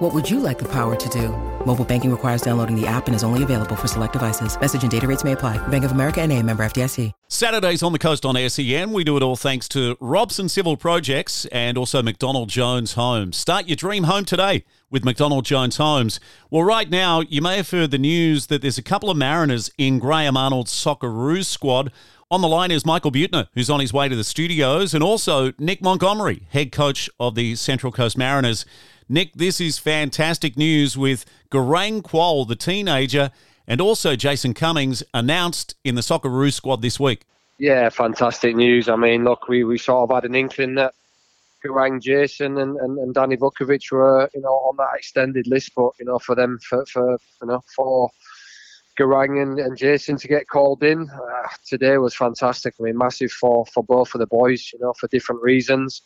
What would you like the power to do? Mobile banking requires downloading the app and is only available for select devices. Message and data rates may apply. Bank of America and a member FDIC. Saturdays on the coast on SEN. We do it all thanks to Robson Civil Projects and also McDonald Jones Homes. Start your dream home today with McDonald Jones Homes. Well, right now, you may have heard the news that there's a couple of Mariners in Graham Arnold's Socceroos squad. On the line is Michael Butner, who's on his way to the studios, and also Nick Montgomery, head coach of the Central Coast Mariners. Nick, this is fantastic news with Garang Kuol, the teenager, and also Jason Cummings announced in the Socceroos squad this week. Yeah, fantastic news. I mean, look, we, we sort of had an inkling that Garang, Jason, and, and, and Danny Vukovic were, you know, on that extended list, but you know, for them, for, for you know, for Garang and, and Jason to get called in uh, today was fantastic. I mean, massive for for both of the boys, you know, for different reasons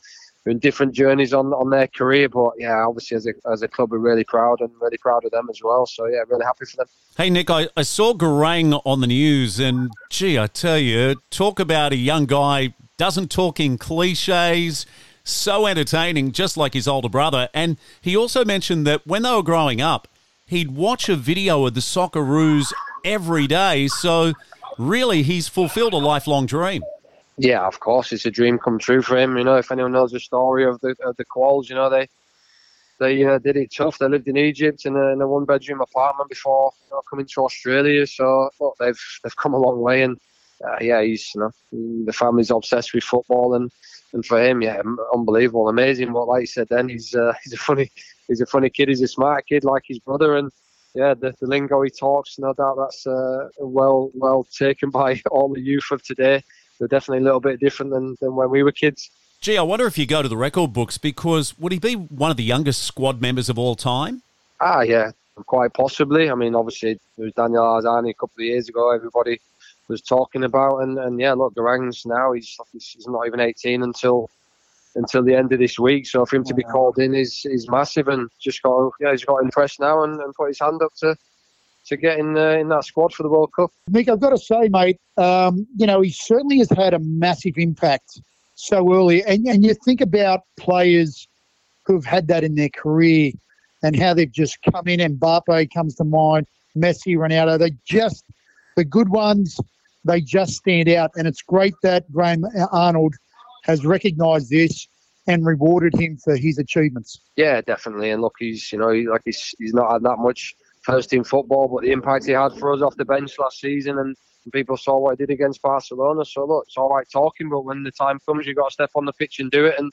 in different journeys on, on their career. But yeah, obviously as a, as a club, we're really proud and really proud of them as well. So yeah, really happy for them. Hey Nick, I, I saw Garang on the news, and gee, I tell you, talk about a young guy doesn't talk in cliches. So entertaining, just like his older brother. And he also mentioned that when they were growing up, he'd watch a video of the Socceroos every day. So really, he's fulfilled a lifelong dream. Yeah, of course, it's a dream come true for him. You know, if anyone knows the story of the of the Kuols, you know they they uh, did it tough. They lived in Egypt in a, in a one bedroom apartment before you know, coming to Australia. So look, they've they've come a long way, and uh, yeah, he's you know the family's obsessed with football, and and for him, yeah, unbelievable, amazing. But like you said, then he's uh, he's a funny he's a funny kid. He's a smart kid like his brother, and yeah, the, the lingo he talks, no doubt that's uh, well well taken by all the youth of today they're definitely a little bit different than, than when we were kids. Gee, I wonder if you go to the record books because would he be one of the youngest squad members of all time? Ah, yeah, quite possibly. I mean, obviously, it was Daniel Arzani a couple of years ago. Everybody was talking about, and, and yeah, look, Garang's now he's he's not even 18 until until the end of this week. So for him to be called in is is massive, and just got yeah, he's got impressed now and, and put his hand up to to get in uh, in that squad for the World Cup. Mick, I've got to say, mate, um, you know, he certainly has had a massive impact so early. And, and you think about players who've had that in their career and how they've just come in. And Mbappe comes to mind, Messi, Ronaldo. They just, the good ones, they just stand out. And it's great that Graham Arnold has recognised this and rewarded him for his achievements. Yeah, definitely. And look, he's you know like he's he's not had that much first team football, but the impact he had for us off the bench last season and people saw what he did against Barcelona. So look, it's all right talking, but when the time comes, you've got to step on the pitch and do it, and,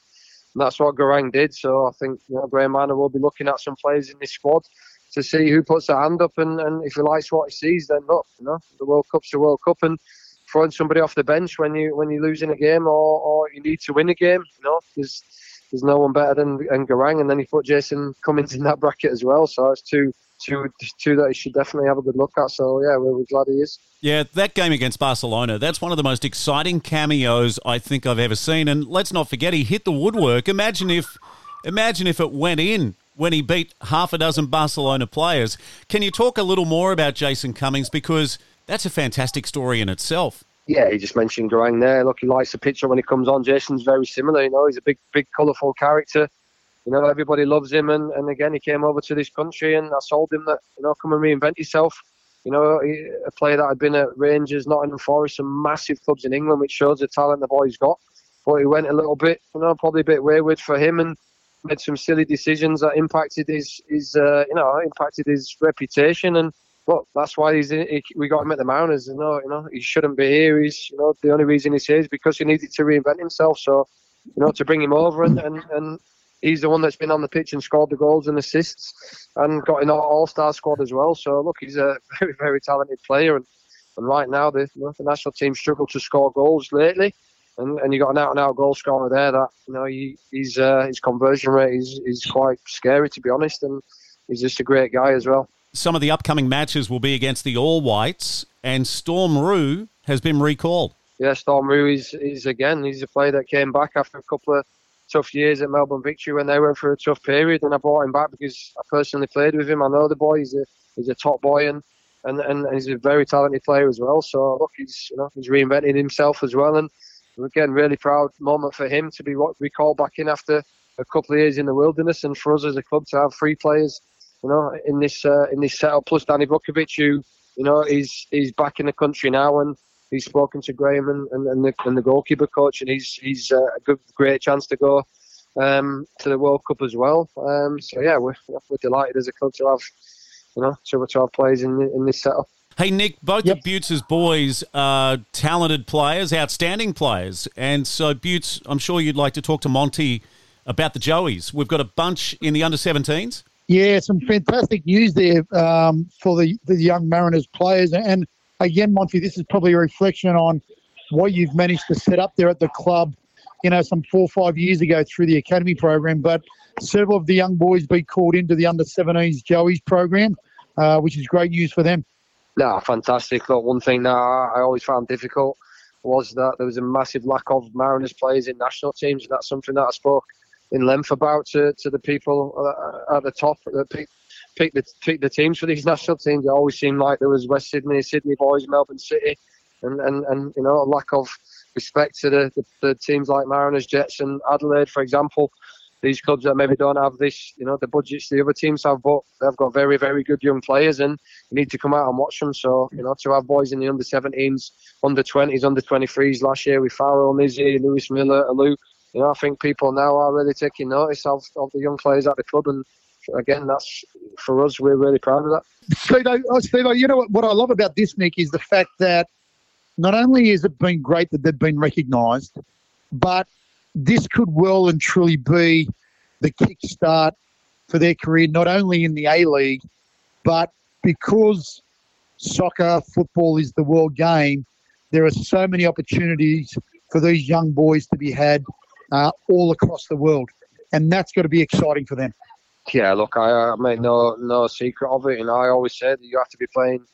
that's what Garang did. So I think you know, Graham Manor will be looking at some players in this squad to see who puts their hand up, and, and if he likes what he sees, then look, you know, the World Cup's the World Cup, and throwing somebody off the bench when you when you're losing a game or, or you need to win a game, you know, there's there's no one better than, Garang, and then he put Jason Cummings in that bracket as well. So it's two two two that he should definitely have a good look at. So yeah, we're, we're, glad he is. Yeah, that game against Barcelona, that's one of the most exciting cameos I think I've ever seen. And let's not forget, he hit the woodwork. Imagine if, imagine if it went in when he beat half a dozen Barcelona players. Can you talk a little more about Jason Cummings because that's a fantastic story in itself. Yeah, he just mentioned Garang there. Look, he likes the picture when he comes on. Jason's very similar. You know, he's a big, big, colourful character you know, everybody loves him. And, and again, he came over to this country and I sold him that, you know, come and reinvent yourself. You know, a player that had been at Rangers, Nottingham Forest, some massive clubs in England, which shows the talent the boy's got. But he went a little bit, you know, probably a bit wayward for him and made some silly decisions that impacted his, his uh, you know, impacted his reputation. And but that's why he's he, we got him at the Mariners. You know, you know, he shouldn't be here. He's, you know, the only reason he's here is because he needed to reinvent himself. So, you know, to bring him over and, and, and he's the one that's been on the pitch and scored the goals and assists and got in our all-star squad as well. So look, he's a very, very talented player. And, and right now, the, you know, the national team struggled to score goals lately. And, and you got an out-and-out goal scorer there that you know he, he's uh, his conversion rate is, is quite scary to be honest, and he's just a great guy as well. Some of the upcoming matches will be against the All Whites, and Storm Roux has been recalled. yeah, Storm Roux is, is again, he's a player that came back after a couple of tough years at Melbourne Victory when they went through a tough period, and I brought him back because I personally played with him. I know the boy; he's a he's a top boy, and and, and he's a very talented player as well. So look, he's you know he's reinvented himself as well, and again, really proud moment for him to be what we call back in after a couple of years in the wilderness, and for us as a club to have three players, you know, in this uh, in this setup plus Danny Vukovic, who you know he's he's back in the country now and he's spoken to Graham and, and, and, the, and the goalkeeper coach, and he's he's uh, a good great chance to go um, to the World Cup as well. Um, so yeah, we're, we're delighted as a club to have you know two or twelve players in in this setup. Hey Nick, both yep. of Butts' boys are talented players, outstanding players, and so Butts, I'm sure you'd like to talk to Monty about the Joeys. We've got a bunch in the under 17s. Yeah, some fantastic news there um, for the, the young Mariners players. And again, Monty, this is probably a reflection on what you've managed to set up there at the club, you know, some four or five years ago through the academy program. But several of the young boys be called into the under 17s Joey's program, uh, which is great news for them. No, fantastic. Look, one thing that I always found difficult was that there was a massive lack of Mariners players in national teams. And that's something that I spoke in length about to, to the people uh, at the top that pick, pick the pick the teams for these national teams. It always seemed like there was West Sydney, Sydney boys, Melbourne City, and, and, and you know a lack of respect to the, the, the teams like Mariners, Jets, and Adelaide, for example. These clubs that maybe don't have this, you know, the budgets the other teams have, but they've got very, very good young players, and you need to come out and watch them. So, you know, to have boys in the under 17s, under 20s, under 23s last year with Farrell, Nizzy, Lewis Miller, Alou, you know, I think people now are really taking notice of, of the young players at the club, and again, that's for us. We're really proud of that. Steve, oh, Steve, oh, you know what, what I love about this, Nick, is the fact that not only has it been great that they've been recognised, but this could well and truly be the kickstart for their career, not only in the A League, but because soccer, football is the world game, there are so many opportunities for these young boys to be had uh, all across the world, and that's got to be exciting for them. Yeah, look, I, I made no no secret of it, and I always said that you have to be playing,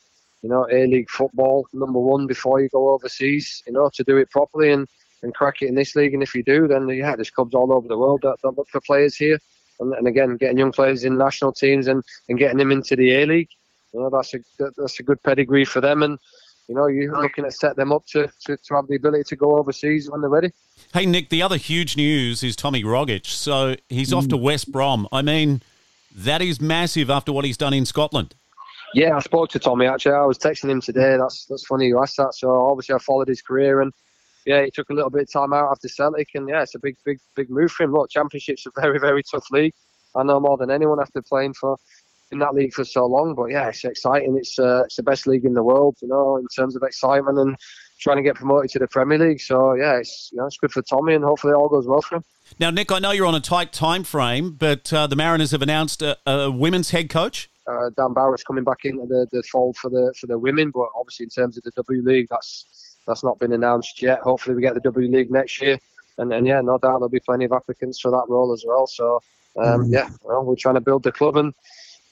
you know, A League football number one before you go overseas, you know, to do it properly and, and crack it in this league. And if you do, then yeah, there's clubs all over the world that, that look for players here, and, and again, getting young players in national teams and, and getting them into the A League, you know, that's a that's a good pedigree for them and you know, you're looking to set them up to, to, to have the ability to go overseas when they're ready. Hey, Nick, the other huge news is Tommy Rogic. So he's off to mm. West Brom. I mean, that is massive after what he's done in Scotland. Yeah, I spoke to Tommy actually. I was texting him today. That's that's funny you asked that. So obviously I followed his career and yeah, he took a little bit of time out after Celtic and yeah, it's a big, big, big move for him. Look, Championship's a very, very tough league. I know more than anyone after playing for in that league for so long. But yeah, it's exciting. It's uh, it's the best league in the world, you know, in terms of excitement and trying to get promoted to the Premier League. So yeah, it's you know, it's good for Tommy, and hopefully it all goes well for him. Now, Nick, I know you're on a tight time frame, but uh, the Mariners have announced a, a women's head coach. Uh, Dan Barrett's coming back into the, the fold for the for the women, but obviously in terms of the W League, that's that's not been announced yet. Hopefully we get the W League next year, and and yeah, no doubt there'll be plenty of applicants for that role as well. So um, mm. yeah, well, we're trying to build the club and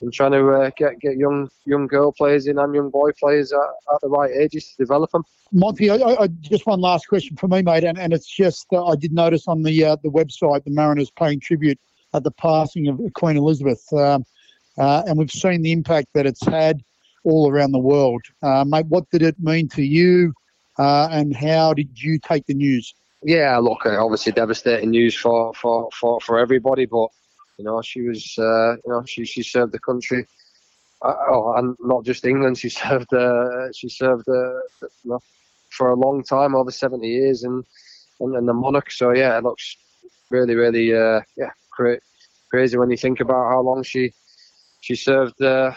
and trying to uh, get get young young girl players in and young boy players at, at the right ages to develop them. Monty, I, I, just one last question for me, mate, and, and it's just uh, I did notice on the uh, the website the Mariners paying tribute at the passing of Queen Elizabeth, um, uh, and we've seen the impact that it's had all around the world. Uh, mate, what did it mean to you, uh, and how did you take the news? Yeah, look, obviously devastating news for, for, for, for everybody, but you know, she was, uh, you know, she, she served the country. Uh, oh, and not just England. She served, uh, she served, uh, you know, for a long time, over seventy years, and and, and the monarch. So yeah, it looks really, really, uh, yeah, cra- crazy when you think about how long she she served uh,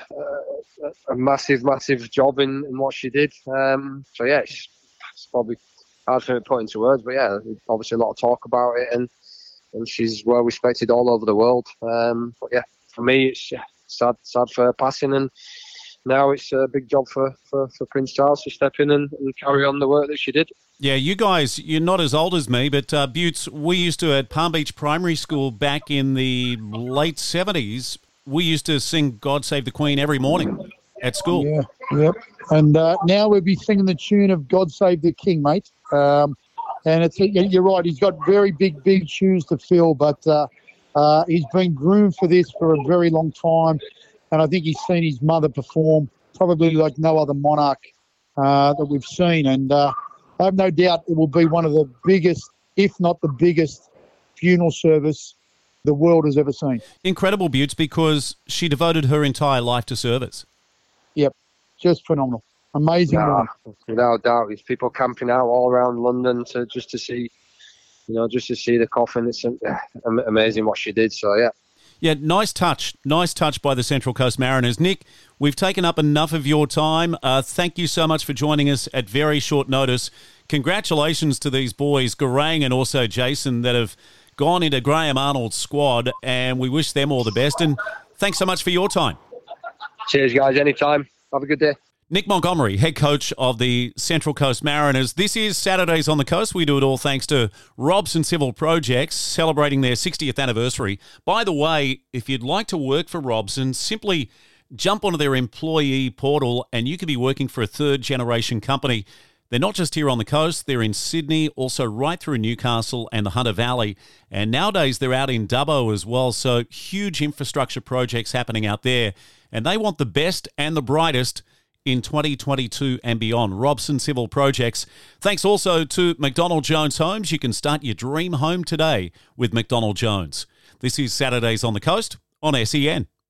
a massive, massive job in, in what she did. Um, so yeah, it's, it's probably hard for me to put into words, but yeah, obviously a lot of talk about it, and and she's well respected all over the world. Um, but yeah, for me, it's yeah, sad, sad for her passing, and now it's a big job for, for, for Prince Charles to step in and, and, carry on the work that she did. Yeah, you guys, you're not as old as me, but uh, Butts, we used to at Palm Beach Primary School back in the late 70s, we used to sing God Save the Queen every morning at school. Yeah, yep. And uh, now we'll be singing the tune of God Save the King, mate. Um, and it's you're right. He's got very big, big shoes to fill, but uh, uh, he's been groomed for this for a very long time, and I think he's seen his mother perform probably like no other monarch uh, that we've seen. And uh, I have no doubt it will be one of the biggest, if not the biggest, funeral service the world has ever seen. Incredible, Butts, because she devoted her entire life to service. Yep, just phenomenal. Amazing. Nah, without doubt, there's people camping out all around London to just to see, you know, just to see the coffin. It's amazing what she did. So yeah. Yeah, nice touch. Nice touch by the Central Coast Mariners. Nick, we've taken up enough of your time. Uh, thank you so much for joining us at very short notice. Congratulations to these boys, Garang and also Jason, that have gone into Graham Arnold's squad, and we wish them all the best. And thanks so much for your time. Cheers, guys. Anytime. Have a good day. Nick Montgomery, head coach of the Central Coast Mariners. This is Saturdays on the Coast. We do it all thanks to Robson Civil Projects celebrating their 60th anniversary. By the way, if you'd like to work for Robson, simply jump onto their employee portal and you could be working for a third generation company. They're not just here on the coast, they're in Sydney, also right through Newcastle and the Hunter Valley. And nowadays they're out in Dubbo as well. So huge infrastructure projects happening out there. And they want the best and the brightest in 2022 and beyond. Robson Civil Projects. Thanks also to McDonald Jones Homes. You can start your dream home today with McDonald Jones. This is Saturdays on the Coast on SEN.